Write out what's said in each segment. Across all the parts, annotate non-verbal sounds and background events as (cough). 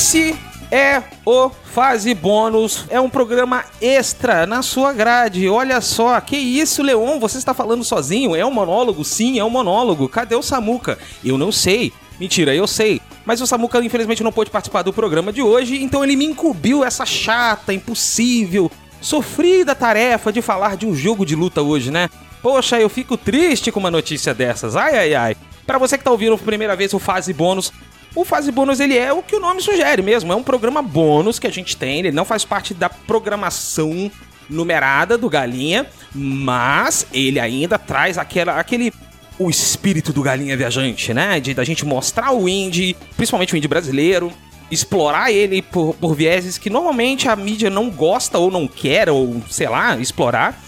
Esse é o Fase Bônus. É um programa extra na sua grade. Olha só, que isso, Leon? Você está falando sozinho? É um monólogo? Sim, é um monólogo. Cadê o Samuca? Eu não sei. Mentira, eu sei. Mas o Samuca, infelizmente, não pôde participar do programa de hoje, então ele me incumbiu essa chata, impossível, sofrida tarefa de falar de um jogo de luta hoje, né? Poxa, eu fico triste com uma notícia dessas. Ai, ai, ai. Para você que tá ouvindo pela primeira vez o Fase Bônus, o Fase Bônus ele é o que o nome sugere mesmo, é um programa bônus que a gente tem, ele não faz parte da programação numerada do Galinha, mas ele ainda traz aquela, aquele o espírito do Galinha Viajante, né? De da gente mostrar o indie, principalmente o indie brasileiro, explorar ele por, por vieses que normalmente a mídia não gosta ou não quer, ou sei lá, explorar.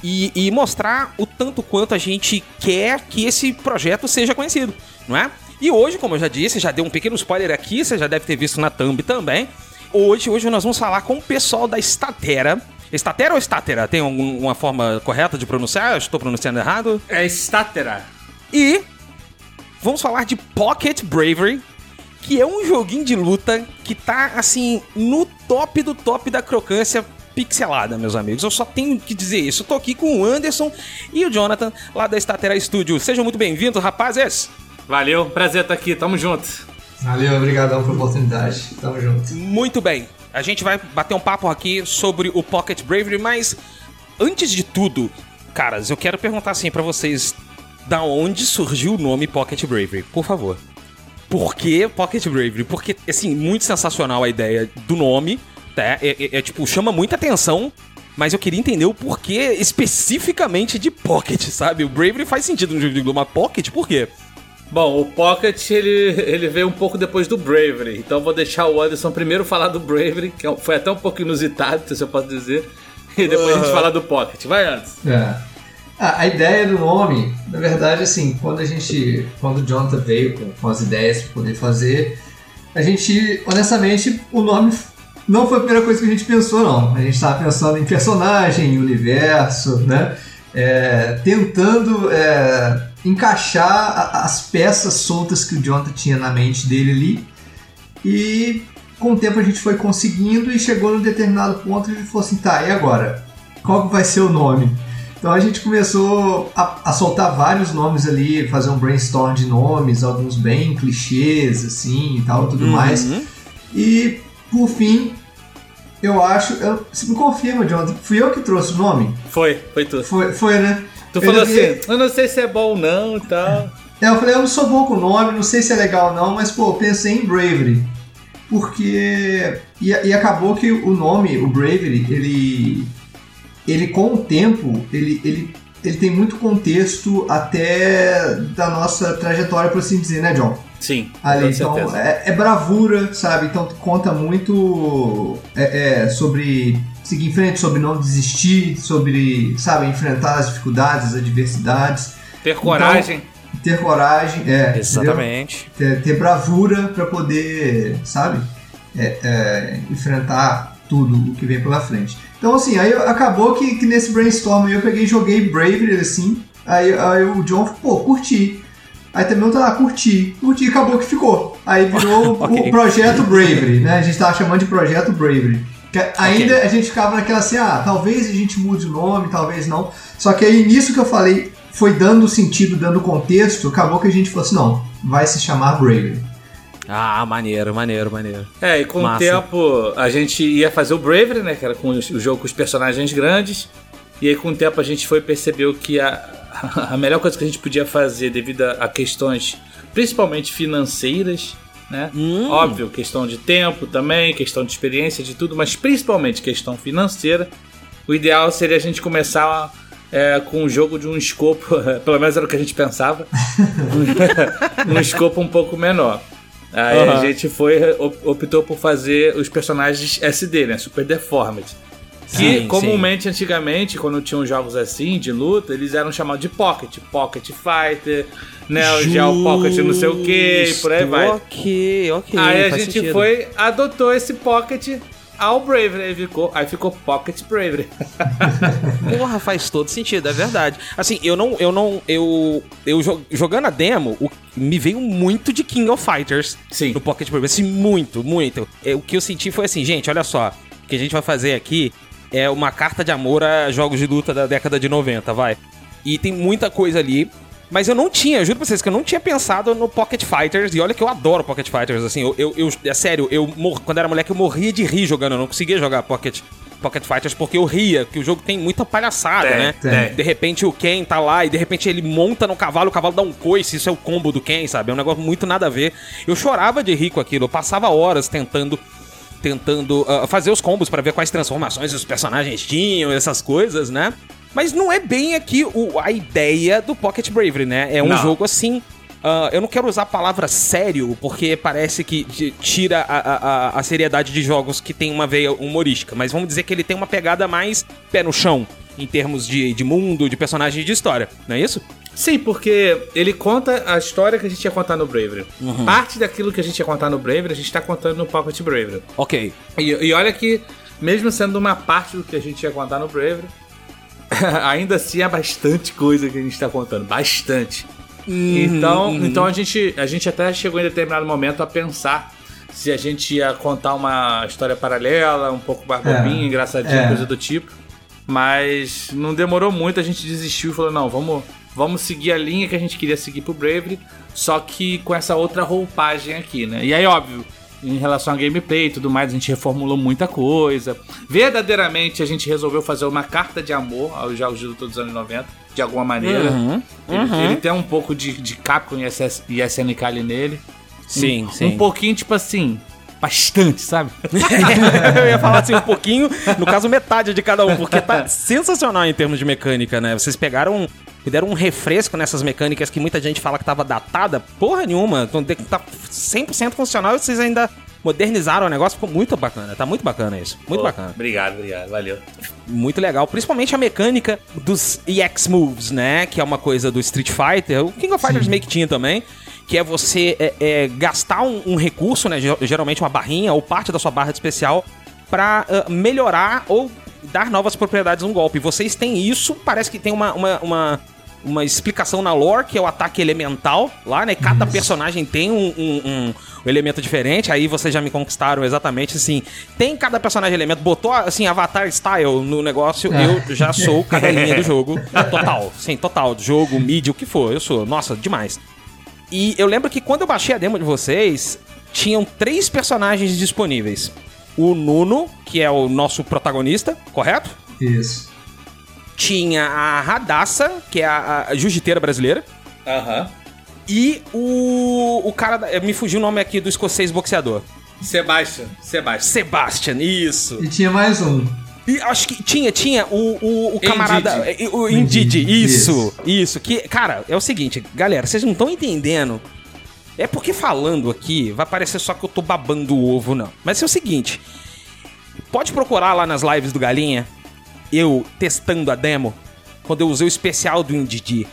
E, e mostrar o tanto quanto a gente quer que esse projeto seja conhecido, não é? E hoje, como eu já disse, já dei um pequeno spoiler aqui, você já deve ter visto na thumb também. Hoje, hoje nós vamos falar com o pessoal da Statera. Statera ou Statera? Tem alguma forma correta de pronunciar? estou pronunciando errado? É Statera. E vamos falar de Pocket Bravery, que é um joguinho de luta que tá assim no top do top da crocância pixelada, meus amigos. Eu só tenho que dizer isso. Eu tô aqui com o Anderson e o Jonathan lá da Statera Studio. Sejam muito bem-vindos, rapazes. Valeu, prazer estar aqui, tamo junto. Valeu, obrigadão pela oportunidade. Tamo junto. Muito bem. A gente vai bater um papo aqui sobre o Pocket Bravery, mas antes de tudo, caras, eu quero perguntar assim para vocês, da onde surgiu o nome Pocket Bravery, por favor. Por que Pocket Bravery? Porque, assim, muito sensacional a ideia do nome, tá? É, é, é, tipo, chama muita atenção, mas eu queria entender o porquê especificamente de Pocket, sabe? O Bravery faz sentido no jogo de Gloma Pocket, por quê? Bom, o Pocket ele, ele veio um pouco depois do Bravery, então vou deixar o Anderson primeiro falar do Bravery, que é foi até um pouco inusitado, se eu posso dizer, e depois a gente falar do Pocket. Vai, Anderson. É. Ah, a ideia do nome, na verdade, assim, quando a gente. Quando o Jonathan veio com, com as ideias para poder fazer, a gente, honestamente, o nome não foi a primeira coisa que a gente pensou, não. A gente estava pensando em personagem, em universo, né? É, tentando é, encaixar as peças soltas que o Jonathan tinha na mente dele ali. E com o tempo a gente foi conseguindo e chegou num determinado ponto e ele falou assim: tá, e agora? Qual vai ser o nome? Então a gente começou a, a, soltar vários nomes ali, fazer um brainstorm de nomes, alguns bem clichês, assim e tal, tudo uhum. mais. E por fim, eu acho. Eu, você me confirma, Jonathan, fui eu que trouxe o nome? Foi, foi tu. Foi, foi né? Tu falou assim, eu não sei se é bom ou não e tal. É, eu falei, eu não sou bom com o nome, não sei se é legal ou não, mas pô, pensei em Bravery. Porque. E, e acabou que o nome, o Bravery, ele ele com o tempo, ele, ele, ele tem muito contexto até da nossa trajetória, por assim dizer, né, John? Sim. Ali, então, é, é, bravura, sabe? Então conta muito é, é, sobre seguir em frente, sobre não desistir, sobre, sabe, enfrentar as dificuldades, as adversidades. Ter coragem. Então, ter coragem, é. Exatamente. Ter, ter, bravura para poder, sabe, é, é, enfrentar tudo o que vem pela frente. Então, assim, aí acabou que, que nesse brainstorm eu peguei e joguei Bravery, assim. Aí, aí o John, pô, curti. Aí também eu tava, ah, curti. Curti e acabou que ficou. Aí virou (laughs) okay. o projeto Bravery, né? A gente tava chamando de projeto Bravery. ainda okay. a gente ficava naquela assim, ah, talvez a gente mude o nome, talvez não. Só que aí nisso que eu falei, foi dando sentido, dando contexto, acabou que a gente falou assim, não, vai se chamar Bravery. Ah, maneiro, maneiro, maneiro. É, e com Massa. o tempo a gente ia fazer o Bravery, né? Que era com o jogo com os personagens grandes. E aí com o tempo a gente foi percebeu que a, a melhor coisa que a gente podia fazer devido a, questões principalmente financeiras, né? Hum. Óbvio, questão de tempo também, questão de experiência, de tudo, mas principalmente questão financeira. O ideal seria a gente começar é, com um jogo de um escopo, (laughs) pelo menos era o que a gente pensava, (laughs) um escopo um pouco menor. Aí uhum. a gente foi, optou por fazer os personagens SD, né? Super Deformed. Que sim, comumente, sim. antigamente, quando tinham jogos assim, de luta, eles eram chamados de Pocket. Pocket Fighter, né? O Pocket não sei o que, por aí vai. Ok, ok. Aí a gente sentido. foi, adotou esse Pocket ao Bravery. Aí ficou, aí ficou Pocket Bravery. (laughs) Porra, faz todo sentido, é verdade. Assim, eu não. Eu não. Eu. Eu jogando a demo, o, me veio muito de King of Fighters Sim. no Pocket Bravery. Assim, muito, muito. É, o que eu senti foi assim, gente, olha só. O que a gente vai fazer aqui é uma carta de amor a jogos de luta da década de 90, vai. E tem muita coisa ali. Mas eu não tinha, eu juro pra vocês que eu não tinha pensado no Pocket Fighters. E olha que eu adoro Pocket Fighters, assim. Eu, eu, eu é sério, eu quando era moleque eu morria de rir jogando. Eu não conseguia jogar Pocket, Pocket Fighters porque eu ria, que o jogo tem muita palhaçada, Tem, né? tem. De repente o Ken tá lá e de repente ele monta no cavalo, o cavalo dá um coice, isso é o combo do Ken, sabe? É um negócio muito nada a ver. Eu chorava de rir com aquilo, eu passava horas tentando tentando uh, fazer os combos pra ver quais transformações os personagens tinham, essas coisas, né? Mas não é bem aqui o, a ideia do Pocket Bravery, né? É um Não. jogo assim. uh, eu não quero usar a palavra sério, porque parece que tira a, a, a- a seriedade de jogos que tem uma veia humorística. Mas vamos dizer que ele tem uma pegada mais pé no chão, em termos de, de mundo, de personagem e de história, não é isso? Sim, porque ele conta a história que a gente ia contar no Bravery. Uhum. Parte daquilo que a gente ia contar no Bravery, a gente tá contando no Pocket Bravery. Ok. E, e olha que, mesmo sendo uma parte do que a gente ia contar no Bravery, (laughs) ainda assim é bastante coisa que a gente tá contando. Bastante. Então, então a, gente, a gente até chegou em determinado momento a pensar se a gente ia contar uma história paralela, um pouco mais É. bobinha, engraçadinha, É. coisa do tipo. Mas não demorou muito, a gente desistiu e falou: não, vamos, vamos seguir a linha que a gente queria seguir pro Bravery, só que com essa outra roupagem aqui, né? E aí, óbvio, em relação a gameplay e tudo mais, a gente reformulou muita coisa. Verdadeiramente, a gente resolveu fazer uma carta de amor aos jogos de luta dos anos 90, de alguma maneira. Uhum, Ele, uhum. ele tem um pouco de, de Capcom e, SS, e SNK ali nele. Sim, um, sim. Um pouquinho, tipo assim, bastante, sabe? (laughs) eu ia falar assim um pouquinho, no caso metade de cada um, porque tá sensacional em termos de mecânica, né? Vocês pegaram, deram um refresco nessas mecânicas que muita gente fala que tava datada, porra nenhuma, então, tá 100% funcional e vocês ainda modernizaram o negócio, ficou muito bacana, tá muito bacana isso, muito Pô, bacana. Obrigado, obrigado, valeu. Muito legal, principalmente a mecânica dos EX Moves, né? Que é uma coisa do Street Fighter. O King of Fighters meio que tinha também. Que é você é, é, gastar um, um recurso, né? ge- Geralmente uma barrinha ou parte da sua barra de especial pra ah, melhorar ou dar novas propriedades a um golpe. Vocês têm isso, parece que tem uma, uma, uma, uma explicação na lore, que é o ataque elemental lá, né? Cada personagem tem um, um- um- um elemento diferente, aí vocês já me conquistaram exatamente assim. Tem cada personagem elemento, botou assim, Avatar Style no negócio, eu já sou (laughs) cadelinha do jogo. Total, sim, total. Jogo, mídia, o que for, eu sou. Nossa, demais. E eu lembro que quando eu baixei a demo de vocês, tinham três personagens disponíveis. O Nuno, que é o nosso protagonista, correto? Isso. Tinha a Radassa, que é a, a jiu-jiteira brasileira. Aham. E o, o cara. da- Me fugiu o nome aqui do escocês boxeador. Sebastian, Sebastian. Sebastian, isso. E tinha mais um. E acho que tinha, tinha o, o, o camarada. Indidi. eh, O Indidi, Indidi, isso, isso. isso. Que, cara, é o seguinte, galera, vocês não estão entendendo. É porque falando aqui, vai parecer só que eu tô babando o ovo, não. Mas é o seguinte: pode procurar lá nas lives do Galinha, eu testando a demo, quando eu usei o especial do Indidi.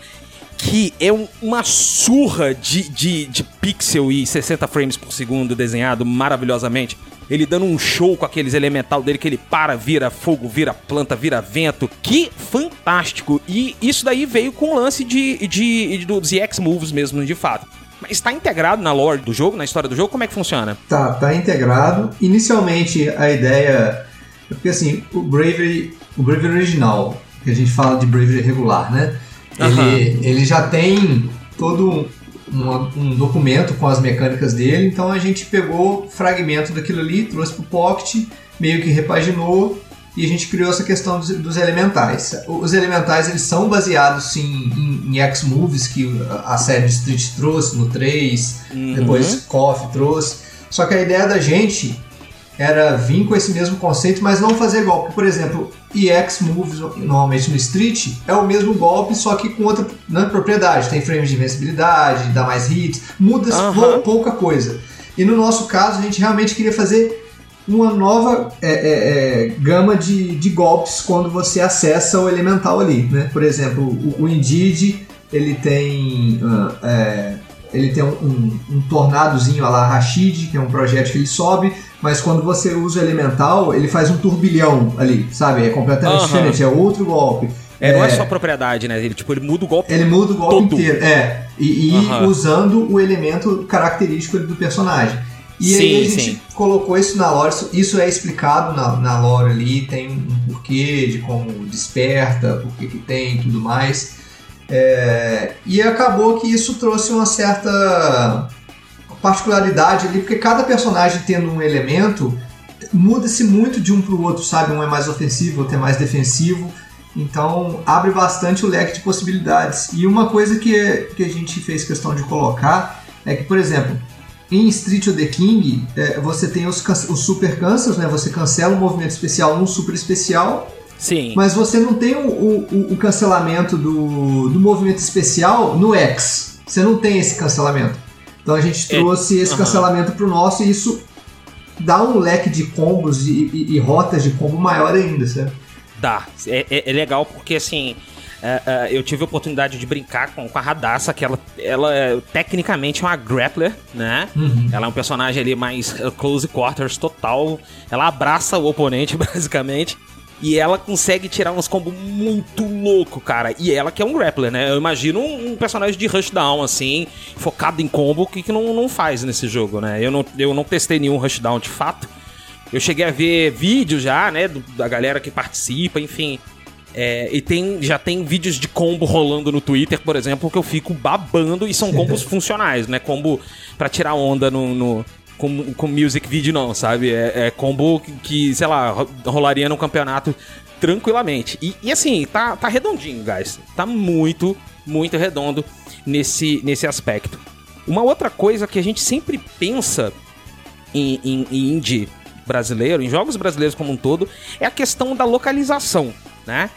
Que é um- uma surra de, de, de pixel e 60 frames por segundo desenhado maravilhosamente. Ele dando um show com aqueles elemental dele que ele para, vira fogo, vira planta, vira vento. Que fantástico! E isso daí veio com o lance de, de, de- dos EX Moves mesmo, de fato. Mas está integrado na lore do jogo, na história do jogo? Como é que funciona? Tá, tá integrado. Inicialmente a ideia. Porque assim, o Bravery, o Bravery original, que a gente fala de Bravery regular, né? Ele, ele já tem todo um, um documento com as mecânicas dele, então a gente pegou fragmento daquilo ali, trouxe pro Pocket, meio que repaginou e a gente criou essa questão dos, dos elementais. Os elementais eles são baseados sim em, em X-Moves que a série de Street trouxe no 3, depois KOF trouxe. Só que a ideia da gente era vir com esse mesmo conceito, mas não fazer golpe. Por exemplo, EX Moves, normalmente no Street, é o mesmo golpe, só que com outra né, propriedade. Tem frames de invencibilidade, dá mais hits, muda pou- pouca coisa. E no nosso caso, a gente realmente queria fazer uma nova é, é, é, gama de, de golpes quando você acessa o elemental ali. Né? Por exemplo, o, o Indeed, ele tem... é, ele tem um, um, um tornadozinho a lá Rashid, que é um projeto que ele sobe, mas quando você usa o elemental, ele faz um turbilhão ali, sabe? É completamente Aham. diferente, é outro golpe. É, não é só propriedade, né? Ele, tipo, ele muda o golpe. Ele muda o golpe Todo. inteiro, é. E, e Aham. usando o elemento característico do personagem. E aí Sim, a gente sim. colocou isso na lore, isso- é explicado na, na lore ali, tem um porquê de como desperta, por que tem e tudo mais. É, e acabou que isso trouxe uma certa particularidade ali, porque cada personagem tendo um elemento muda-se muito de um para o outro, sabe? Um é mais ofensivo, outro é mais defensivo. Então abre bastante o leque de possibilidades. E uma coisa que, que a gente fez questão de colocar é que, por exemplo, em Street of the King, é, você tem os, os super cancels, né? Você cancela um movimento especial num super especial, Sim. mas você não tem o, o- o cancelamento do, do movimento especial no X. Você não tem esse cancelamento. Então a gente É, trouxe esse cancelamento pro nosso e isso dá um leque de combos e, e- e rotas de combo maior ainda, sabe? Dá. É, é- é legal porque, assim, é, é, eu tive a oportunidade de brincar com, com a Radassa, que ela, ela é, tecnicamente é uma grappler, né? Ela é um personagem ali mais uh, close quarters total. Ela abraça o oponente, (laughs) basicamente. E ela consegue tirar uns combos muito louco, cara. E ela que é um grappler, né? Eu imagino um, um personagem de rushdown, assim, focado em combo, o que, que não, não faz nesse jogo, né? Eu não, eu não testei nenhum rushdown de fato. Eu cheguei a ver vídeos já, né, do- da galera que participa, enfim. É, e tem, já tem vídeos de combo rolando no Twitter, por exemplo, que eu fico babando e são (laughs) combos funcionais, né? Combo pra tirar onda no, no- com, com music video, não, sabe? É, é combo que, sei lá, ro- rolaria no campeonato tranquilamente. E, e assim, tá, tá redondinho, guys. Tá muito, muito redondo nesse, nesse aspecto. Uma outra coisa que a gente sempre pensa em, em, em indie brasileiro, em jogos brasileiros como um todo, é a questão da localização, né?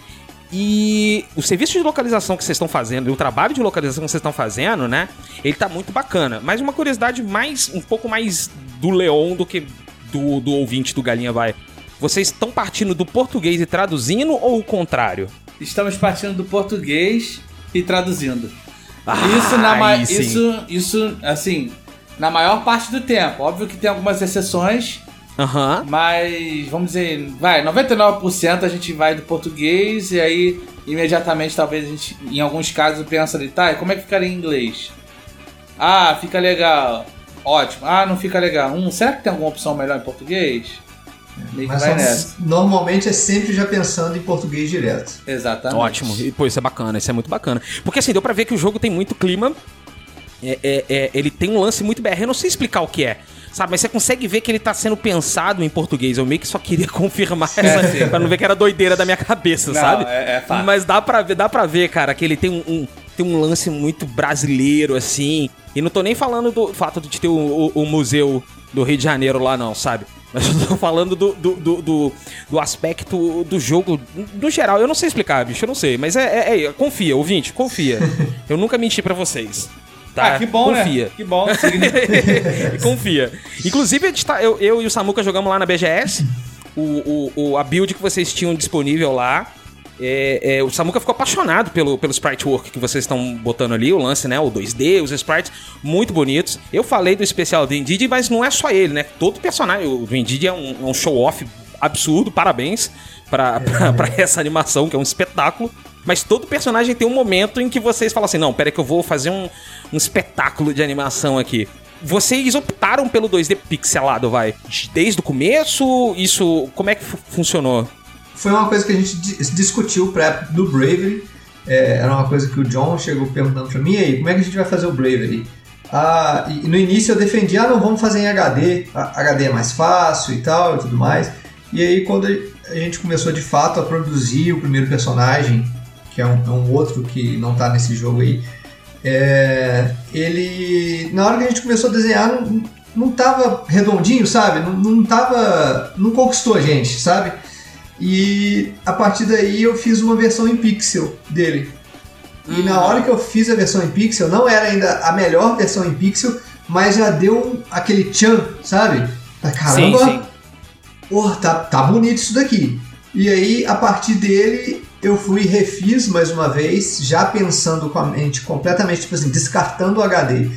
E o serviço de localização que vocês estão fazendo, e o trabalho de localização que vocês estão fazendo, né? Ele tá muito bacana. Mas uma curiosidade mais, um pouco mais do Leon do que do, do ouvinte do Galinha Vai. Vocês estão partindo do português e traduzindo ou o contrário? Estamos partindo do português e traduzindo. Ah, isso, na ma- isso, isso, assim, na maior parte do tempo. Óbvio que tem algumas exceções, Aham. mas vamos dizer, vai, 99% a gente vai do português e aí imediatamente talvez a gente, em alguns casos, pensa ali, tá, e como é que ficaria em inglês? Ah, fica legal. Ótimo. Ah, não fica legal. Hum, será que tem alguma opção melhor em português? Mas vai só- nessa. normalmente é sempre já pensando em português direto. Exatamente. Ótimo. E, pô, isso é bacana, isso é muito bacana. Porque assim, deu pra ver que o jogo tem muito clima. É, é- é- ele tem um lance muito BR. Eu não sei explicar o que é. Sabe, mas você consegue ver que ele tá sendo pensado em português. Eu meio que só queria (laughs) confirmar essa, sim. pra não ver que era doideira da minha cabeça, Não, sabe? é- é fato. mas dá pra ver, dá pra ver, cara, que ele tem um, um- tem um lance muito brasileiro, assim. E não tô nem falando do fato de ter o, o- o museu do Rio de Janeiro lá, não, sabe? Mas eu tô falando do, do, do, do- do aspecto do jogo, no geral. Eu não sei explicar, bicho, eu não sei. Mas é, é- é- confia, ouvinte, confia. (laughs) Eu nunca menti pra vocês. Tá? Ah, que bom, confia. né? Que bom. (laughs) Confia. Inclusive, tá- eu, eu e o Samuca jogamos lá na BGS. O, o- o- a build que vocês tinham disponível lá. É, é, o Samuca ficou apaixonado pelo, pelo sprite work que vocês estão botando ali, o lance, né? O 2D, os sprites muito bonitos. Eu falei do especial do Indeed, mas não é só ele, né? Todo personagem. O Indeed é um, é um show-off absurdo, parabéns pra, pra, pra essa animação, que é um espetáculo. Mas todo personagem tem um momento em que vocês falam assim: não, pera que eu vou fazer um, um espetáculo de animação aqui. Vocês optaram pelo 2D pixelado, vai? Desde o começo? Isso. Como é que fu- funcionou? Foi uma coisa que a gente di- discutiu pra época do Bravery. É, era uma coisa que o John chegou perguntando pra mim, e aí, como é que a gente vai fazer o Bravery? Ah, e no início eu defendia, ah, não, vamos fazer em HD, a- HD é mais fácil e tal e tudo mais. E aí quando a gente começou de fato a produzir o primeiro personagem, que é um, é um outro que não tá nesse jogo aí, é, ele. Na hora que a gente começou a desenhar, não, não tava redondinho, sabe? Não, não tava. Não conquistou a gente, sabe? E a partir daí eu fiz uma versão em pixel dele. E na hora que eu fiz a versão em pixel, não era ainda a melhor versão em pixel, mas já deu aquele tchan, sabe? Ah, Caramba, Sim, sim. Tá, tá bonito isso daqui. E aí, a partir dele, eu fui e refiz mais uma vez, já pensando com a mente completamente, tipo assim, descartando o HD.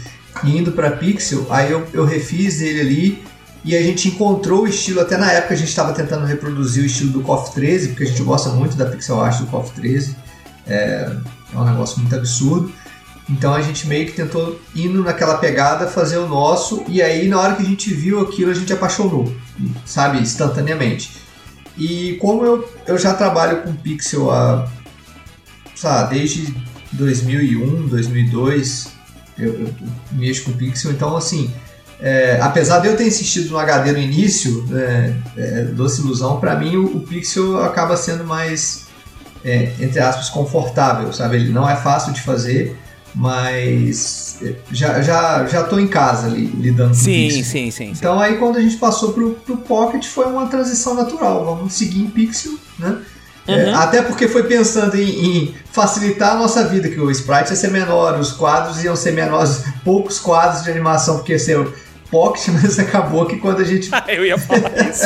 indo para pixel, aí eu, eu refiz ele ali e a gente encontrou o estilo, até na época a gente estava tentando reproduzir o estilo do KOF 13, porque a gente gosta muito da pixel art do KOF 13, é, é um negócio muito absurdo. Então a gente meio que tentou indo naquela pegada fazer o nosso e aí na hora que a gente viu aquilo a gente apaixonou, sabe, instantaneamente. E como eu, eu já trabalho com pixel há, sabe, desde 2001, 2002, eu, eu mexo com pixel, então assim, é, apesar de eu ter insistido no HD no início, né, é, doce ilusão, para mim o, o, pixel acaba sendo mais, é, entre aspas, confortável, sabe? Ele não é fácil de fazer, mas já, já, já tô em casa ali, lidando sim, com Pixel. Sim, sim, Então aí quando a gente passou pro, pro Pocket foi uma transição natural, vamos seguir em Pixel, né? É, uhum. É, até porque foi pensando em, em, facilitar a nossa vida, que o sprite ia ser menor, os quadros iam ser menores, poucos quadros de animação, porque ser Pocket, (laughs) mas acabou que quando a gente. (laughs) eu ia falar isso.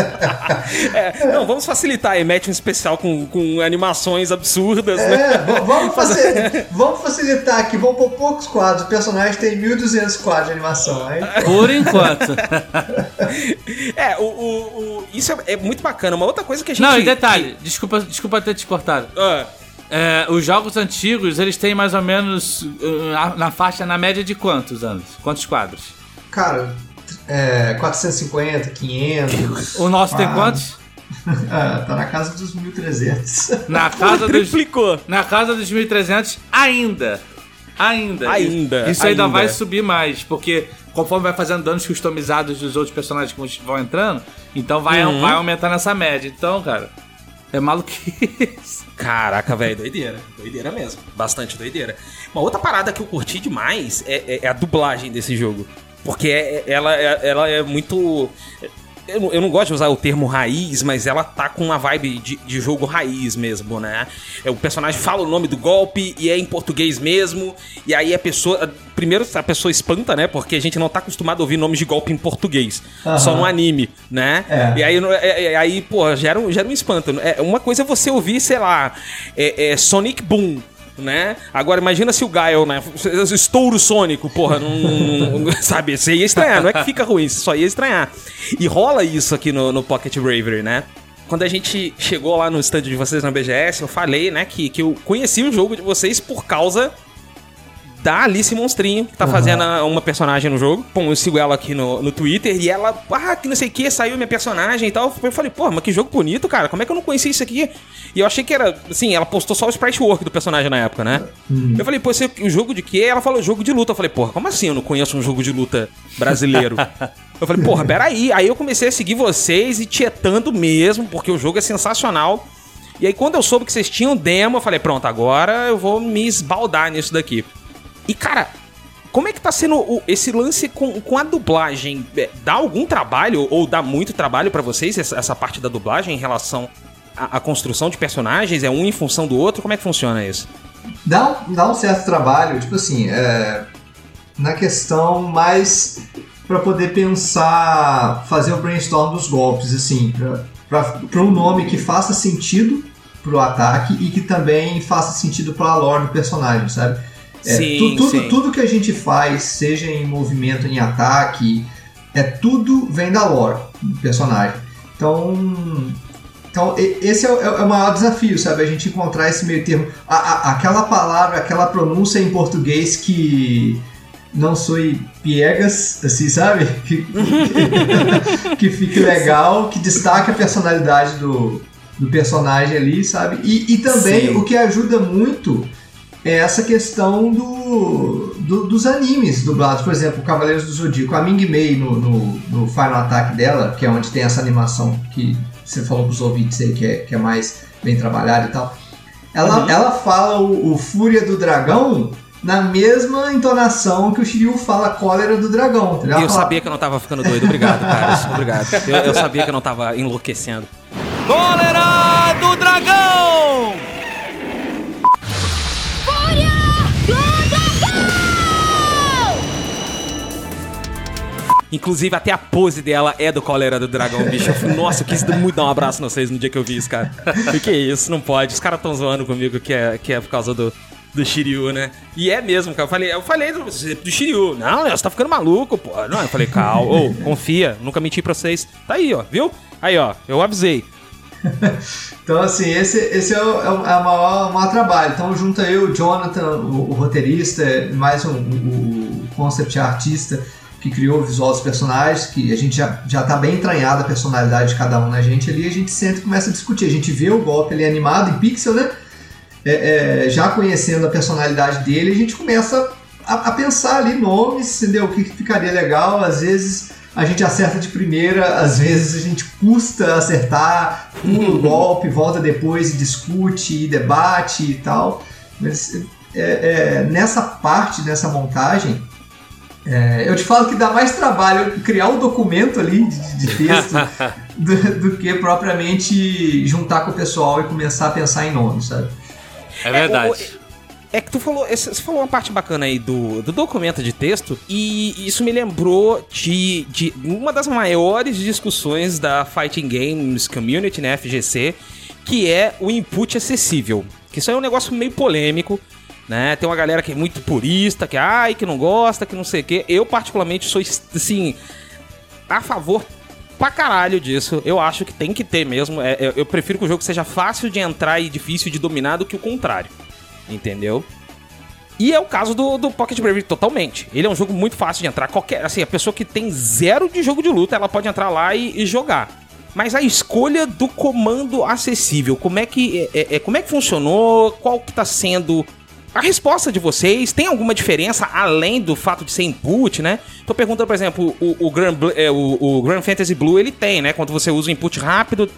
é, não, vamos facilitar aí, mete um especial com, com animações absurdas, é, né? Vamos, fazer, (laughs) vamos facilitar aqui, vamos pôr poucos quadros. O personagem tem 1.200 quadros de animação. Aí... Por enquanto. é, o, o, o, isso é, é, muito bacana. Uma outra coisa que a gente. Não, e detalhe, desculpa, desculpa ter te cortado. Ah. É, os jogos antigos, eles têm mais ou menos uh, na faixa, na média de quantos anos? Quantos quadros? Cara, é, 450, 500. O nosso ah, tem quantos? (laughs) ah, tá na casa dos 1300. Na (laughs) casa dos. Triplicou. Na casa dos 1300 ainda. Ainda. Ainda. Isso ainda, ainda vai subir mais, porque conforme vai fazendo danos customizados dos outros personagens que vão entrando, então vai, uhum. vai aumentando essa média. Então, cara, é maluquice. (laughs) Caraca, velho, doideira. Doideira mesmo. Bastante doideira. Uma outra parada que eu curti demais é, é, é a dublagem desse jogo. Porque é, é, ela, é, ela é muito. Eu, não gosto de usar o termo raiz, mas ela tá com uma vibe de, de, jogo raiz mesmo, né? O personagem fala o nome do golpe e é em português mesmo. E aí a pessoa. Primeiro a pessoa espanta, né? Porque a gente não tá acostumado a ouvir nomes de golpe em português. Uhum. Só no anime, né? É. E aí, é, aí pô, gera um, gera um espanto. É, uma coisa é você ouvir, sei lá, é, é Sonic Boom né? Agora imagina se o Gaio, né? Estouro sônico, porra, não, (laughs) sabe? Você ia estranhar, não é que fica ruim, só ia estranhar. E rola isso aqui no, no Pocket Bravery, né? Quando a gente chegou lá no stand de vocês na BGS, eu falei, né, que, que eu conheci o jogo de vocês por causa da Alice Monstrinho, que tá uhum. fazendo uma personagem no jogo. Bom, eu sigo ela aqui no, no Twitter e ela, ah, que não sei o que, saiu minha personagem e tal. Eu falei, pô, mas que jogo bonito, cara. Como é que eu não conhecia isso aqui? E eu achei que era, assim, ela postou só o sprite work do personagem na época, né? Uhum. Eu falei, pô, esse o jogo de quê? Ela falou, jogo de luta. Eu falei, porra, como assim eu não conheço um jogo de luta brasileiro? (laughs) eu falei, porra, peraí. Aí eu comecei a seguir vocês e tietando mesmo, porque o jogo é sensacional. E aí, quando eu soube que vocês tinham demo, eu falei, pronto, agora eu vou me esbaldar nisso daqui. E, cara, como é que tá sendo o, esse lance com, com a dublagem? É, dá algum trabalho ou dá muito trabalho para vocês essa, essa, parte da dublagem em relação à, à, construção de personagens? É um em função do outro? Como é que funciona isso? Dá, dá um certo trabalho, tipo assim, é, na questão mais para poder pensar, fazer o brainstorm dos golpes, assim, para um nome que faça sentido pro ataque e que também faça sentido pra lore do personagem, sabe? É, sim, tu, tudo, sim. tudo que a gente faz, seja em movimento, em ataque, é tudo vem da lore do personagem. Então, então esse é o, é o, maior desafio, sabe? A gente encontrar esse meio termo. A, a, aquela palavra, aquela pronúncia em português que não sou piegas, assim, sabe? (laughs) Que, (laughs) que fique legal, que destaque a personalidade do, do personagem ali, sabe? E, e também Sim. o que ajuda muito é essa questão do, do, dos animes dublados. Por exemplo, Cavaleiros do Zodíaco. A Ming Mei no, no, no, Final Attack dela, que é onde tem essa animação que você falou pros ouvintes aí, que é, que é mais bem trabalhada e tal. Ela, uhum. ela fala o, o, Fúria do Dragão na mesma entonação que o Shiryu fala Cólera do Dragão. Entendeu? Eu fala... sabia que eu não tava ficando doido. Obrigado, cara. Obrigado. Eu, eu sabia que eu não tava enlouquecendo. Cólera do Dragão! Inclusive, até a pose dela é do Cólera do Dragão, bicho. Eu nossa, eu quis muito dar um abraço em vocês no dia que eu vi isso, cara. O que isso? Não pode. Os caras estão zoando comigo que é, que é por causa do, do Shiryu, né? E é mesmo, cara. Eu falei, eu falei do, do Shiryu. Não, você tá ficando maluco, pô. Não, eu falei, calma, ô, confia, nunca menti pra vocês. Tá aí, ó, viu? Aí, ó, eu avisei. (laughs) então, assim, esse, esse é, o, é o é maior, maior trabalho. Então, junta eu, o Jonathan, o, o roteirista, mais um, o, o concept artista que criou o visual dos personagens, que a gente já, já tá bem entranhada a personalidade de cada um na gente ali, a gente senta e começa a discutir. A gente vê o golpe ali animado em pixel, né? É, é, já conhecendo a personalidade dele, a gente começa a, a, pensar ali nomes, entendeu? O que ficaria legal, às vezes a gente acerta de primeira, às vezes a gente custa acertar, pula o (laughs) golpe, volta depois e discute, e debate e tal. Mas é, é, nessa parte, nessa montagem, é, eu te falo que dá mais trabalho criar um documento ali de, de texto (laughs) do, do, que propriamente juntar com o pessoal e começar a pensar em nomes, sabe? É verdade. É, é que tu falou, você falou uma parte bacana aí do, do documento de texto, e isso me lembrou de, de uma das maiores discussões da Fighting Games Community, né, FGC, que é o input acessível. Que isso aí é um negócio meio polêmico, né? Tem uma galera que é muito purista, que ai, que não gosta, que não sei o quê. Eu, particularmente, sou, assim, a favor pra caralho disso. Eu acho que tem que ter mesmo. É, eu, eu prefiro que o jogo seja fácil de entrar e difícil de dominar do que o contrário. Entendeu? E é o caso do, do Pocket Bravery totalmente. Ele é um jogo muito fácil de entrar. Qualquer, assim, a pessoa que tem zero de jogo de luta, ela pode entrar lá e, e jogar. Mas a escolha do comando acessível, como é que é, é, é como é que funcionou? Qual que tá sendo a resposta de vocês tem alguma diferença além do fato de ser input, né? Tô perguntando, por exemplo, o, o, Grand, é, o, o Grand Fantasy Blue ele tem, né? Quando você usa o input rápido,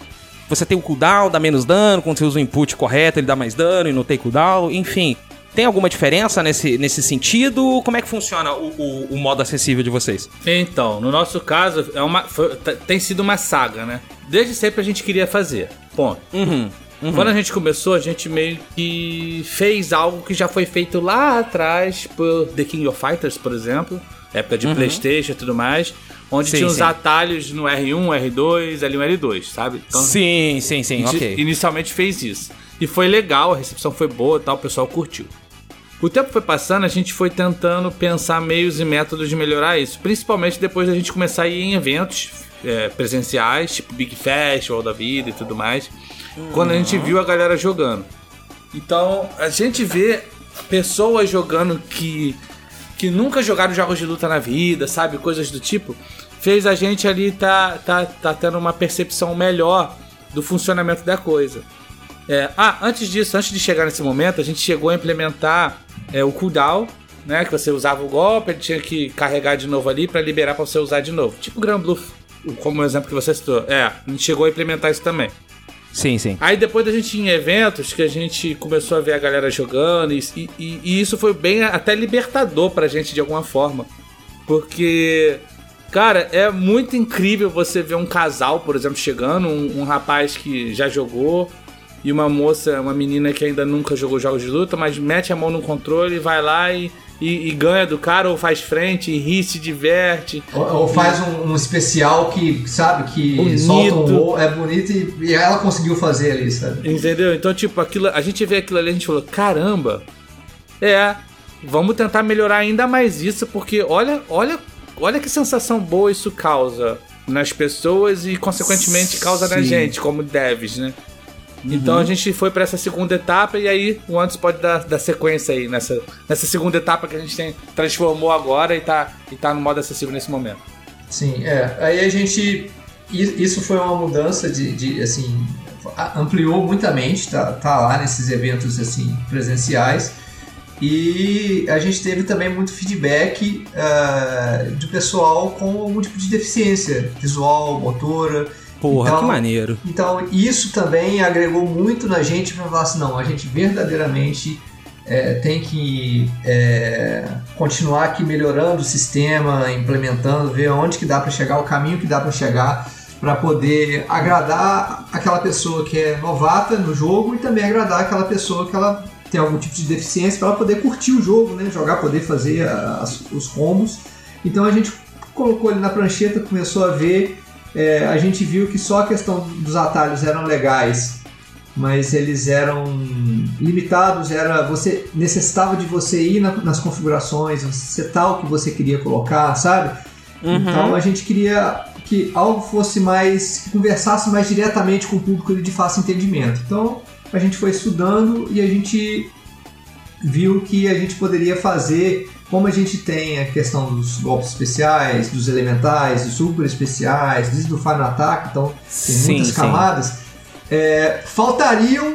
você tem o cooldown, dá menos dano. Quando você usa o input correto, ele dá mais dano e não tem cooldown. Enfim, tem alguma diferença nesse, nesse sentido? Como é que funciona o, o, o modo acessível de vocês? Então, no nosso caso, é uma, foi, tem sido uma saga, né? Desde sempre a gente queria fazer. Ponto. Uhum. Uhum. Quando a gente começou, a gente meio que fez algo que já foi feito lá atrás por The King of Fighters, por exemplo, época de uhum. PlayStation e tudo mais, onde sim, tinha os atalhos no R1, R2, L1, L2, sabe? Então, sim, sim, sim, ok. Inicialmente fez isso. E foi legal, a recepção foi boa tal, o pessoal curtiu. O tempo foi passando, a gente foi tentando pensar meios e métodos de melhorar isso, principalmente depois da gente começar a ir em eventos é, presenciais, tipo Big Festival da vida e tudo mais quando a gente viu a galera jogando. Então, a gente vê pessoas jogando que, que nunca jogaram jogos de luta na vida, sabe? Coisas do tipo. Fez a gente ali tá, tá, tá tendo uma percepção melhor do funcionamento da coisa. É, ah, antes disso, antes de chegar nesse momento, a gente chegou a implementar é, o cooldown, né? Que você usava o golpe, ele tinha que carregar de novo ali para liberar para você usar de novo. Tipo o Grand Bluff, como o exemplo que você citou. É, a gente chegou a implementar isso também. Sim, sim. Aí depois a gente em eventos que a gente começou a ver a galera jogando e, e, e isso foi bem até libertador pra gente de alguma forma. Porque, cara, é muito incrível você ver um casal, por exemplo, chegando, um, um rapaz que já jogou e uma moça, uma menina que ainda nunca jogou jogos de luta, mas mete a mão no controle, vai lá e e, e, ganha do cara, ou faz frente, e ri, se diverte. Ou, ou faz um, um, especial que, sabe, que bonito. solta um é bonito e, e, ela conseguiu fazer ali, sabe? Entendeu? Então, tipo, aquilo, a gente vê aquilo ali a gente falou, caramba, é, vamos tentar melhorar ainda mais isso, porque olha, olha, olha que sensação boa isso causa nas pessoas e, consequentemente, causa Sim. na gente, como devs, né? Uhum. Então a gente foi para essa segunda etapa e aí o Antes pode dar, dar sequência aí nessa, nessa segunda etapa que a gente tem, transformou agora e tá, e tá no modo acessível nesse momento. Sim, é. Aí a gente. Isso foi uma mudança de, de assim. Ampliou muitamente, tá, tá lá nesses eventos assim presenciais. E a gente teve também muito feedback uh, do pessoal com algum tipo de deficiência visual, motora. Porra, então, que maneiro. Então, isso também agregou muito na gente para falar assim: não, a gente verdadeiramente é, tem que é, continuar aqui melhorando o sistema, implementando, ver onde que dá para chegar, o caminho que dá para chegar, para poder agradar aquela pessoa que é novata no jogo e também agradar aquela pessoa que ela tem algum tipo de deficiência para ela poder curtir o jogo, né? Jogar, poder fazer as, os combos. Então a gente colocou ele na prancheta, começou a ver é, a gente viu que só a questão dos atalhos eram legais mas eles eram limitados, era você necessitava de você ir na, nas configurações, setar o que você queria colocar, sabe? Uhum. Então a gente queria que algo fosse mais que conversasse mais diretamente com o público de fácil entendimento. Então a gente foi estudando e a gente viu que a gente poderia fazer, como a gente tem a questão dos golpes especiais, dos elementais, dos super especiais, desde o Final Attack, então tem sim, muitas camadas é, faltariam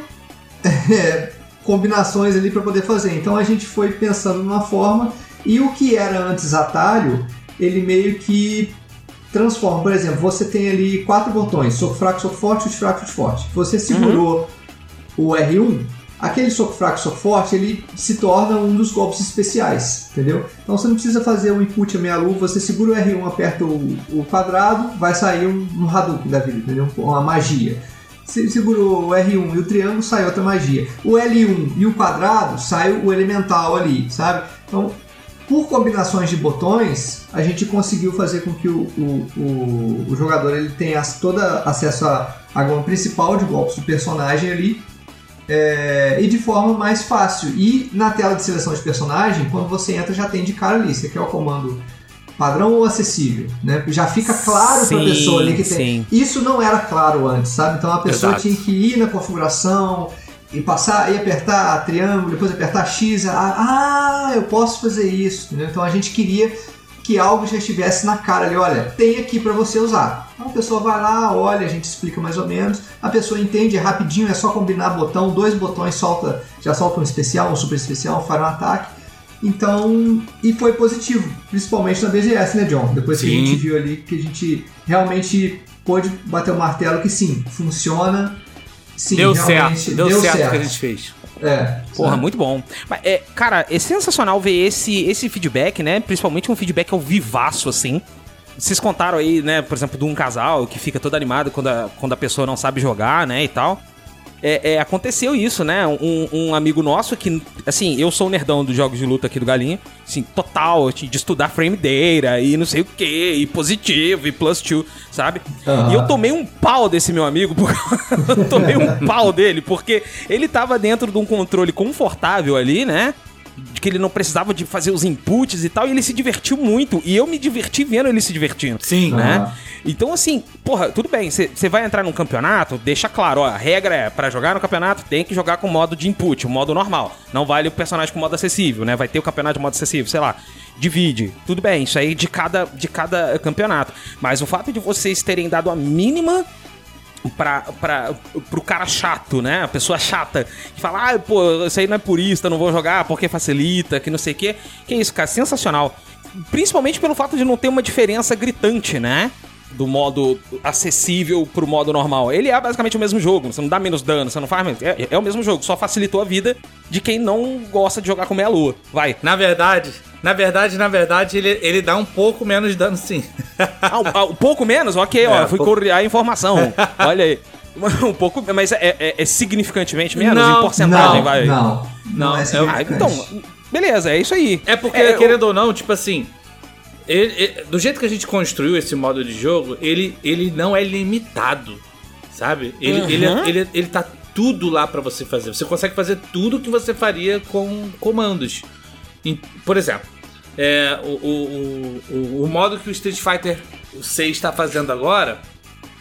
(laughs) é, combinações ali para poder fazer. Então a gente foi pensando numa forma e o que era antes atalho, ele meio que transforma. Por exemplo, você tem ali quatro botões: soco fraco, soco forte, chute fraco, chute forte. Você segurou uhum. o R1, aquele soco fraco, soco forte, ele se torna um dos golpes especiais, entendeu? Então você não precisa fazer um input a meia luva, você segura o R1, aperta o, o quadrado, vai sair um, um Hadouken da vida, entendeu? Uma magia. Você segurou o R1 e o triângulo, sai outra magia. O L1 e o quadrado, sai o elemental ali, sabe? Então, por combinações de botões, a gente conseguiu fazer com que o, o, o, o jogador ele tenha todo acesso à, à principal de golpes do personagem ali é, e de forma mais fácil. E na tela de seleção de personagem, quando você entra, já tem de cara ali. Você quer o comando padrão ou acessível, né? Já fica claro para a pessoa ali que tem. Sim. Isso não era claro antes, sabe? Então a pessoa Exato. tinha que ir na configuração e passar e apertar triângulo, depois apertar X, ah, eu posso fazer isso, entendeu? Então a gente queria que algo já estivesse na cara ali, olha, tem aqui para você usar. Então a pessoa vai lá, olha, a gente explica mais ou menos, a pessoa entende é rapidinho, é só combinar botão, dois botões solta, já solta um especial, um super especial, faz um ataque então, e foi positivo, principalmente na BGS, né, John? Depois sim. que a gente viu ali que a gente realmente pôde bater o martelo que sim, funciona. Sim, deu certo, deu, deu certo, certo que a gente fez. É. Porra, muito bom. Mas, é, cara, é sensacional ver esse, esse feedback, né? Principalmente um feedback ao vivaço, assim. Vocês contaram aí, né, por exemplo, de um casal que fica todo animado quando a, quando a pessoa não sabe jogar, né, e tal é, é, aconteceu isso, né? Um, um, amigo nosso que, assim, eu sou o nerdão dos jogos de luta aqui do Galinha, assim, total, de estudar frame data e não sei o que, e positivo, e plus two, sabe? Uhum. E eu tomei um pau desse meu amigo, porque... (laughs) eu tomei um pau dele, porque ele tava dentro de um controle confortável ali, né? De que ele não precisava de fazer os inputs e tal, e ele se divertiu muito. E eu me diverti vendo ele se divertindo. Sim. Né? Uhum. Então, assim, porra, tudo bem, você vai entrar num campeonato, deixa claro, ó, a regra é, para jogar no campeonato, tem que jogar com modo de input, o modo normal. Não vale o personagem com modo acessível, né? Vai ter o campeonato de modo acessível, sei lá. Divide. Tudo bem, isso aí de cada, de cada campeonato. Mas o fato de vocês terem dado a mínima pra, pra, pro cara chato, né? A pessoa chata, que fala, ah, pô, isso aí não é purista, não vou jogar porque facilita, que não sei o quê. Que isso, cara, sensacional. Principalmente pelo fato de não ter uma diferença gritante, né? Do modo acessível pro modo normal. Ele é basicamente o mesmo jogo, você não dá menos dano, você não faz menos. É, é o mesmo jogo, só facilitou a vida de quem não gosta de jogar com meia lua. Vai. Na verdade, na verdade, na verdade, ele, ele dá um pouco menos dano sim. ah, um, ah, um pouco menos? Ok, é, ó, fui pouco... a informação. (laughs) Olha aí. (laughs) Um pouco, mas é, é, é significantemente menos não, em porcentagem, não, vai. Não, não, não é ah, então, beleza, é isso aí. É porque, é, querendo eu... ou não, tipo assim, ele, ele, do jeito que a gente construiu esse modo de jogo, ele, ele não é limitado, sabe? Ele, uhum. ele, ele, ele tá tudo lá para você fazer. Você consegue fazer tudo que você faria com comandos. Por exemplo, é, o, o, o, o, modo que o Street Fighter 6 está fazendo agora,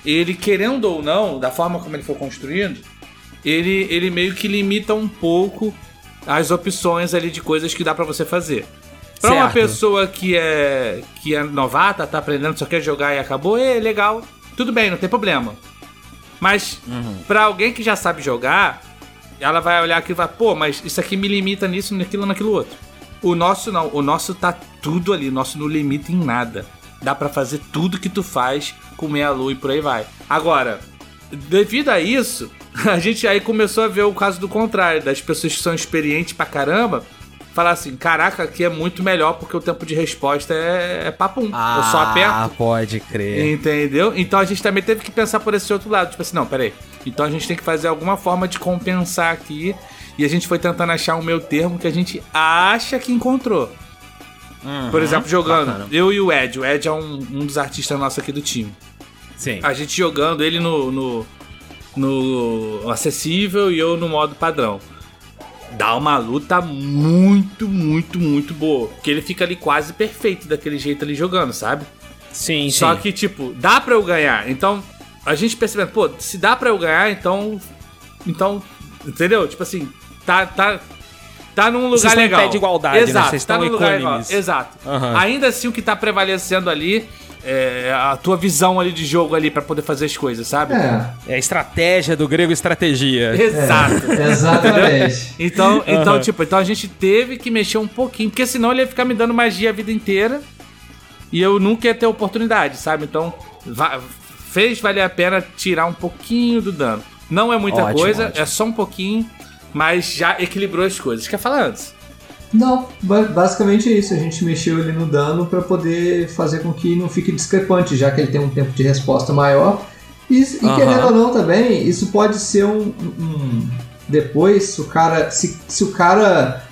ele querendo ou não, da forma como ele for construindo, ele, ele meio que limita um pouco as opções ali de coisas que dá para você fazer. Pra uma pessoa que é que é novata, tá aprendendo, só quer jogar e acabou, é legal. Tudo bem, não tem problema. Mas uhum. pra alguém que já sabe jogar, ela vai olhar aqui e vai, pô, mas isso aqui me limita nisso, naquilo, naquilo outro. O nosso não, o nosso tá tudo ali, o nosso não limita em nada. Dá para fazer tudo que tu faz com meia lua e por aí vai. Agora, devido a isso, (laughs) a gente aí começou a ver o caso do contrário, das pessoas que são experientes pra caramba, falar assim: caraca, aqui é muito melhor porque o tempo de resposta é, é papum. Ah, eu só aperto. Ah, pode crer. Entendeu? Então a gente também teve que pensar por esse outro lado. Tipo assim, não, peraí. Então a gente tem que fazer alguma forma de compensar aqui. E a gente foi tentando achar um meu termo que a gente acha que encontrou. Uhum, por exemplo, jogando. Bacana. Eu e o Ed. O Ed é um, um dos artistas nossos aqui do time. Sim. A gente jogando, ele no, no no acessível e eu no modo padrão. Dá uma luta muito, muito, muito boa. Porque ele fica ali quase perfeito daquele jeito ali jogando, sabe? Sim, Só sim. que, tipo, dá pra eu ganhar. Então, a gente percebendo, pô, se dá pra eu ganhar, então. Então. Entendeu? Tipo assim, tá. tá Tá num lugar Vocês estão em legal. pé de igualdade, né? Exato, Vocês tá estão num lugar legal. Exato. Aham. Ainda assim, o que tá prevalecendo ali é a tua visão ali de jogo ali pra poder fazer as coisas, sabe? É, É a estratégia do grego estratégia. (laughs) Exato. exatamente. (laughs) Então, então Aham. tipo, então a gente teve que mexer um pouquinho, porque senão ele ia ficar me dando magia a vida inteira e eu nunca ia ter oportunidade, sabe? Então, va- fez valer a pena tirar um pouquinho do dano. Não é muita Ótimo, coisa, ótimo. é só um pouquinho, mas já equilibrou as coisas. Quer falar antes? Não, ba- basicamente é isso. A gente mexeu ele no dano para poder fazer com que não fique discrepante, já que ele tem um tempo de resposta maior. E, e Aham. querendo ou não também, isso pode ser um. um- depois, se o cara. Se, se o cara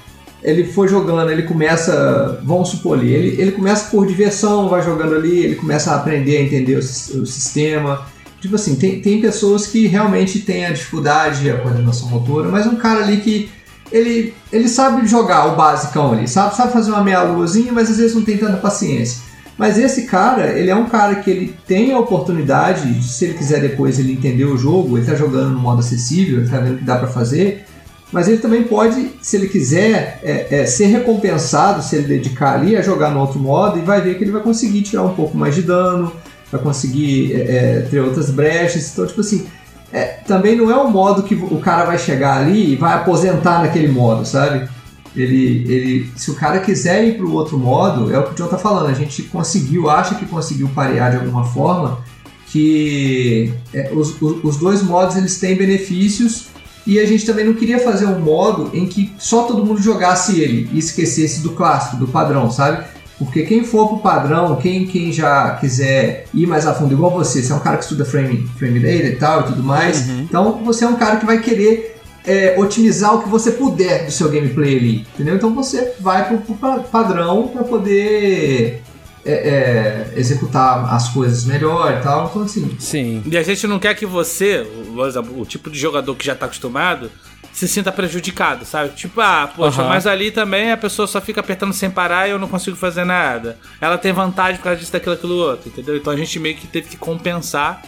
ele for jogando, ele começa. Vamos supor ali, ele, ele começa por diversão, vai jogando ali, ele começa a aprender a entender o, o sistema. Tipo assim, tem, tem pessoas que realmente têm a dificuldade, a coordenação motora, mas um cara ali que ele, ele sabe jogar o basicão ali, sabe, sabe fazer uma meia luazinha, mas às vezes não tem tanta paciência. Mas esse cara, ele é um cara que ele tem a oportunidade, se ele quiser depois ele entender o jogo, ele tá jogando no modo acessível, ele tá vendo o que dá para fazer, mas ele também pode, se ele quiser, é, é, ser recompensado, se ele dedicar ali a jogar no outro modo, e vai ver que ele vai conseguir tirar um pouco mais de dano, vai conseguir é, é, ter outras brechas. Então, tipo assim, é, também não é um modo que o cara vai chegar ali e vai aposentar naquele modo, sabe? Ele, ele, se o cara quiser ir para o outro modo, é o que o John tá falando, a gente conseguiu, acha que conseguiu parear de alguma forma, que é, os, os, os dois modos eles têm benefícios e a gente também não queria fazer um modo em que só todo mundo jogasse ele e esquecesse do clássico, do padrão, sabe? Porque quem for pro padrão, quem, quem já quiser ir mais a fundo, igual você, você é um cara que estuda frame, frame data e tal e tudo mais, então você é um cara que vai querer é, otimizar o que você puder do seu gameplay ali, entendeu? Então você vai pro, pro pa- padrão para poder é, é, executar as coisas melhor e tal. Então assim, Sim. E a gente não quer que você, o, o tipo de jogador que já tá acostumado, se sinta prejudicado, sabe? Tipo, ah, poxa, Aham. mas ali também a pessoa só fica apertando sem parar e eu não consigo fazer nada. Ela tem vantagem por causa disso, daquilo, aquilo outro, entendeu? Então a gente meio que teve que compensar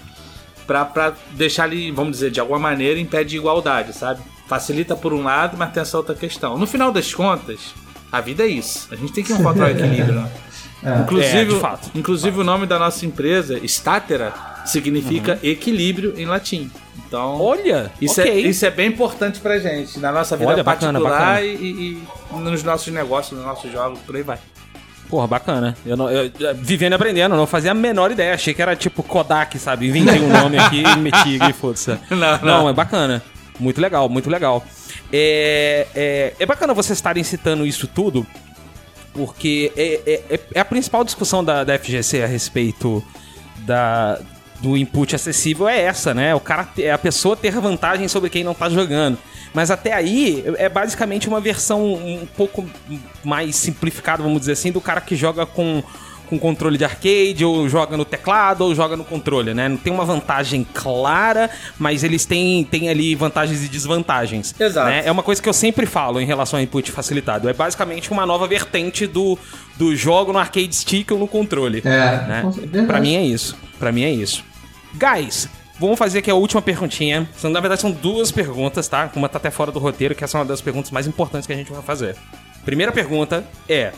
pra, pra deixar ali, vamos dizer, de alguma maneira, em pé de igualdade, sabe? Facilita por um lado, mas tem essa outra questão. No final das contas, a vida é isso. A gente tem que encontrar o (laughs) equilíbrio, né? Inclusive, É, de fato. inclusive o nome da nossa empresa, Statera, significa equilíbrio em latim. Então, Olha, isso, ok. é, isso é bem importante pra gente, na nossa vida Olha, bacana, particular bacana. E, e- e nos nossos negócios, nos nossos jogos, por aí vai. Porra, bacana. Eu, não, eu, vivendo e aprendendo, não fazia a menor ideia. Achei que era tipo Kodak, sabe? Inventei um nome aqui (laughs) e meti e foda-se. Não, Não, não. é bacana. Muito legal, muito legal. É, é, é bacana vocês estarem citando isso tudo, porque é, é- é- é a principal discussão da, da FGC a respeito da, do input acessível é essa, né? O cara, é a pessoa ter vantagem sobre quem não tá jogando. Mas até aí é basicamente uma versão um pouco mais simplificada, vamos dizer assim, do cara que joga com com controle de arcade, ou joga no teclado, ou joga no controle, né? Não tem uma vantagem clara, mas eles têm, têm ali vantagens e desvantagens. Exato. né? É uma coisa que eu sempre falo em relação ao input facilitado. É basicamente uma nova vertente do, do jogo no arcade stick ou no controle. É, né? Pra mim é isso. Pra mim é isso. Guys, vamos fazer aqui a última perguntinha. Na verdade, são duas perguntas, tá? Uma tá até fora do roteiro, que essa é uma das perguntas mais importantes que a gente vai fazer. Primeira pergunta é: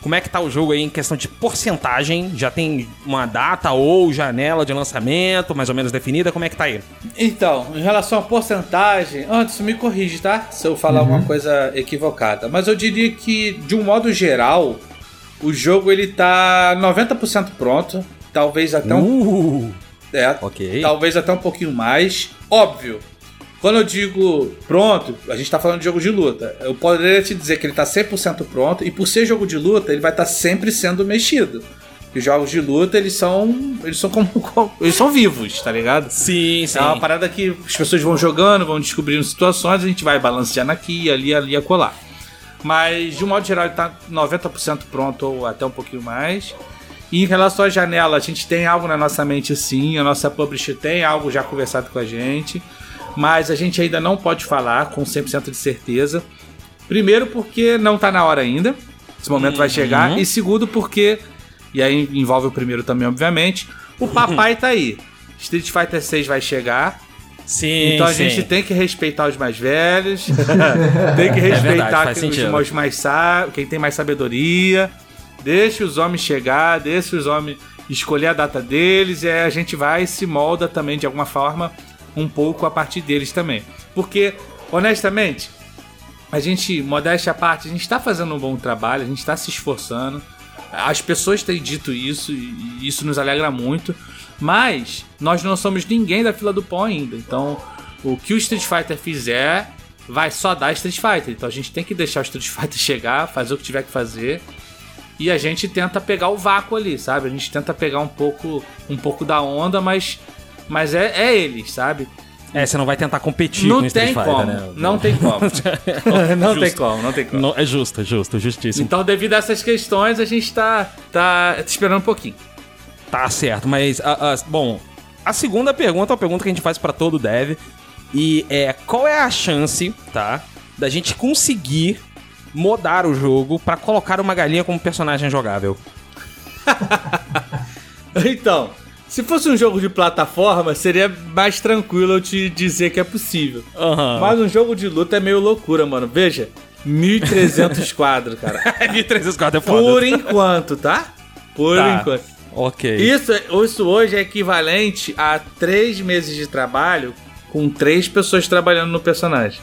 como é que tá o jogo aí em questão de porcentagem? Já tem uma data ou janela de lançamento mais ou menos definida? Como é que tá aí? Então, em relação à porcentagem, antes me corrige, tá? Se eu falar Uhum. uma coisa equivocada. Mas eu diria que, de um modo geral, o jogo ele tá 90% pronto. Talvez até um. Uh, É, ok. talvez até um pouquinho mais. Óbvio. Quando eu digo pronto, a gente tá falando de jogo de luta. Eu poderia te dizer que ele tá 100% pronto e por ser jogo de luta, ele vai estar sempre sendo mexido. Os jogos de luta, eles são, eles são como, (laughs) como- eles são vivos, tá ligado? Sim, sim. É uma parada que as pessoas vão jogando, vão descobrindo situações, a gente vai balanceando aqui, ali, ali, acolá. Mas, de um modo geral, ele tá 90% pronto ou até um pouquinho mais. E em relação à janela, a gente tem algo na nossa mente sim, a nossa publisher tem algo já conversado com a gente, mas a gente ainda não pode falar com 100% de certeza. Primeiro porque não tá na hora ainda, esse momento vai chegar, e segundo porque, e aí envolve o primeiro também obviamente, o (laughs) papai tá aí. Street Fighter 6 vai chegar, Sim, então a sim. gente tem que respeitar os mais velhos, (laughs) tem que verdade, respeitar faz quem, os, mais quem tem mais sabedoria. Deixa os homens chegar, deixa os homens escolher a data deles e aí a gente vai se molda também de alguma forma um pouco a partir deles também. Porque, honestamente, a gente, modéstia à parte, a gente está fazendo um bom trabalho, a gente está se esforçando. As pessoas têm dito isso e isso nos alegra muito. Mas nós não somos ninguém da fila do pão ainda. Então, o que o Street Fighter fizer vai só dar Street Fighter. Então a gente tem que deixar o Street Fighter (laughs) chegar, fazer o que tiver que fazer. E a gente tenta pegar o vácuo ali, sabe? A gente tenta pegar um pouco, um pouco da onda, mas, mas é, é eles, sabe? É, você não vai tentar competir não com o Street tem Fighter, como. né? Não tem como. (laughs) (laughs) não tem como, não tem como. Não, é justo, é justo, justíssimo. Então, devido a essas questões, a gente tá, tá esperando um pouquinho. Tá certo, mas, a- a- bom, a segunda pergunta é uma pergunta que a gente faz pra todo dev. E é, qual é a chance, tá, da gente conseguir modar o jogo pra colocar uma galinha como personagem jogável? (laughs) Então, se fosse um jogo de plataforma, seria mais tranquilo eu te dizer que é possível. Aham. Mas um jogo de luta é meio loucura, mano. Veja, 1.300 (laughs) quadros, cara. (laughs) 1300 quadros é foda. Por enquanto, tá? Por Tá. enquanto. Ok. Isso, isso hoje é equivalente a três meses de trabalho com três pessoas trabalhando no personagem.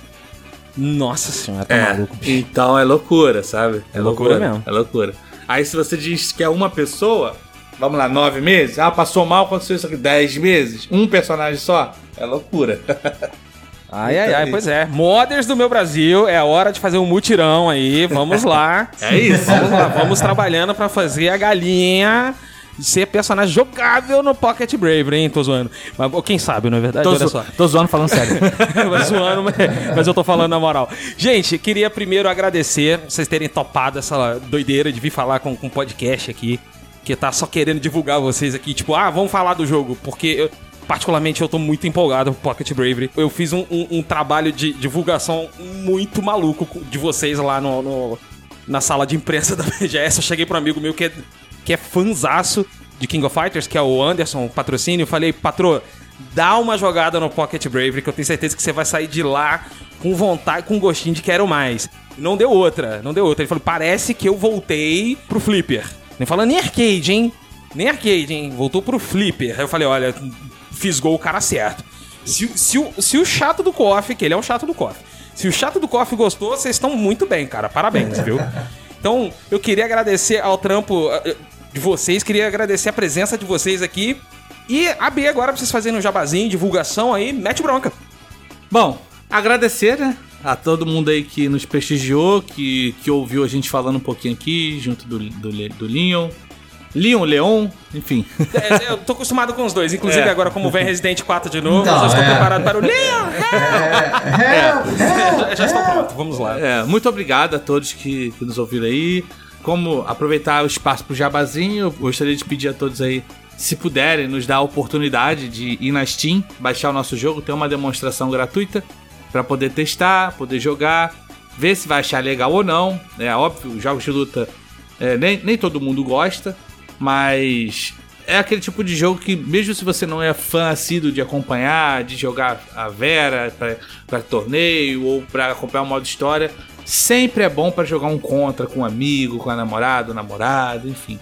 Nossa senhora, tá É, maluco. bicho. então é loucura, sabe? É loucura mesmo. É loucura. Aí se você diz que é uma pessoa, vamos lá, nove meses, ah, passou mal, aconteceu isso aqui, dez meses, um personagem só, é loucura. (laughs) Ai, ai, ai, pois é. Modders do meu Brasil, é hora de fazer um mutirão aí. Vamos lá. (laughs) É isso. Vamos lá, vamos trabalhando pra fazer a galinha ser personagem jogável no Pocket Brave, hein? Tô zoando. Mas quem sabe, não é verdade? Tô, Olha zo- só. tô zoando falando sério. (laughs) mas zoando, mas, mas eu tô falando na moral. Gente, queria primeiro agradecer vocês terem topado essa doideira de vir falar com um podcast aqui. Que tá só querendo divulgar vocês aqui, tipo, ah, vamos falar do jogo, porque eu, particularmente eu tô muito empolgado com Pocket Bravery. Eu fiz um, um- um trabalho de divulgação muito maluco de vocês lá no, no- na sala de imprensa da (laughs) BGS. Eu cheguei pro amigo meu que é, que é fanzaço de King of Fighters, que é o Anderson, o patrocínio. Eu falei, patrô, dá uma jogada no Pocket Bravery, que eu tenho certeza que você vai sair de lá com vontade, com gostinho de quero mais. Não deu outra, não deu outra. Ele falou, parece que eu voltei pro Flipper. Nem falando nem arcade, hein? Nem arcade, hein? Voltou pro Flipper. Aí eu falei, olha, fisgou o cara certo. Se, o- se, o, se o chato do KOF, que ele é o chato do KOF, se o chato do KOF gostou, vocês estão muito bem, cara. Parabéns, viu? Então, eu queria agradecer ao trampo eh, de vocês, queria agradecer a presença de vocês aqui. E abrir agora pra vocês fazerem um jabazinho, divulgação aí, mete bronca. Bom, agradecer, né? A todo mundo aí que nos prestigiou, que, que ouviu a gente falando um pouquinho aqui, junto do, do, do Leon. Leon, Leon, enfim. É, eu tô acostumado com os dois, inclusive É. agora, como vem Resident 4 de novo, Então, eu já estou é. preparado para o Leon! Help, (laughs) help, já estou pronto, vamos lá. É, muito obrigado a todos que, que nos ouviram aí. Como aproveitar o espaço pro jabazinho, gostaria de pedir a todos aí, se puderem, nos dar a oportunidade de ir na Steam, baixar o nosso jogo, ter uma demonstração gratuita para poder testar, poder jogar, ver se vai achar legal ou não. É óbvio, os jogos de luta é, nem, nem todo mundo gosta, mas é aquele tipo de jogo que, mesmo se você não é fã assíduo de acompanhar, de jogar a Vera para torneio ou para acompanhar o modo história, sempre é bom para jogar um contra com um amigo, com a namorada, namorado, enfim.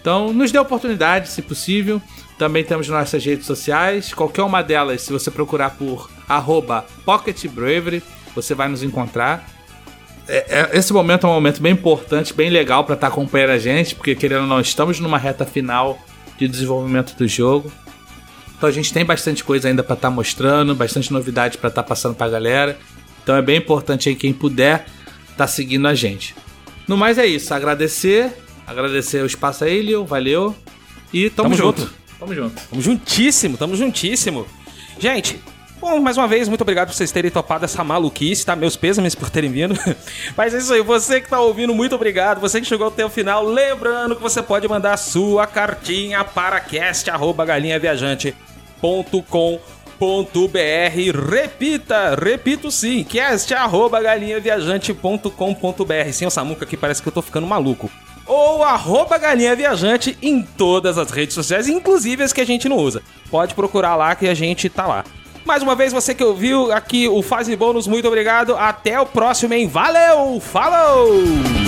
Então, nos dê oportunidade, se possível. Também temos nossas redes sociais. Qualquer uma delas, se você procurar por PocketBravery, você vai nos encontrar. É- é- esse momento é um momento bem importante, bem legal para estar acompanhando a gente, porque querendo ou não, estamos numa reta final de desenvolvimento do jogo. Então a gente tem bastante coisa ainda para estar mostrando, bastante novidade para estar passando para a galera. Então é bem importante aí quem puder estar seguindo a gente. No mais é isso, agradecer, agradecer o espaço aí, Leo, valeu. E tamo, Tamo junto. junto. Tamo junto. Tamo juntíssimo, tamo juntíssimo. Gente, Bom, mais uma vez, muito obrigado por vocês terem topado essa maluquice, tá? Meus pêsames por terem vindo. (laughs) Mas é isso aí, você que tá ouvindo, muito obrigado. Você que chegou até o final, lembrando que você pode mandar sua cartinha para cast.galinhaviajante.com.br Repita, repito sim, cast.galinhaviajante.com.br Sim, o Samuca aqui parece que eu tô ficando maluco ou arroba Galinha Viajante em todas as redes sociais, inclusive as que a gente não usa. Pode procurar lá que a gente tá lá. Mais uma vez, você que ouviu aqui o Fase Bônus, muito obrigado. Até o próximo, hein? Valeu! Falou!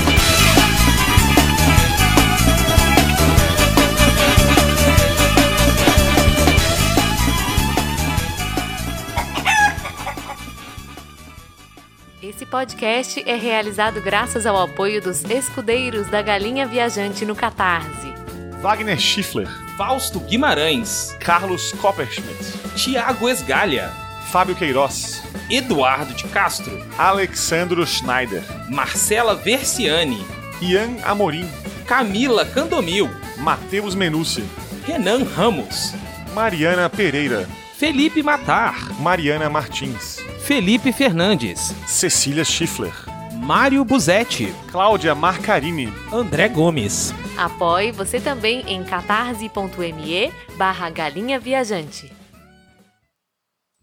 Podcast é realizado graças ao apoio dos escudeiros da Galinha Viajante no Catarse. Wagner Schiffler, Fausto Guimarães, Carlos Copperschmidt, Tiago Esgalha, Fábio Queiroz, Eduardo de Castro, Alexandro Schneider, Marcela Versiani, Ian Amorim, Camila Candomil, Matheus Menucci, Renan Ramos, Mariana Pereira, Felipe Matar, Mariana Martins, Felipe Fernandes, Cecília Schiffler, Mário Buzetti, Cláudia Marcarini, André Gomes. Apoie você também em catarse.me barra galinha viajante.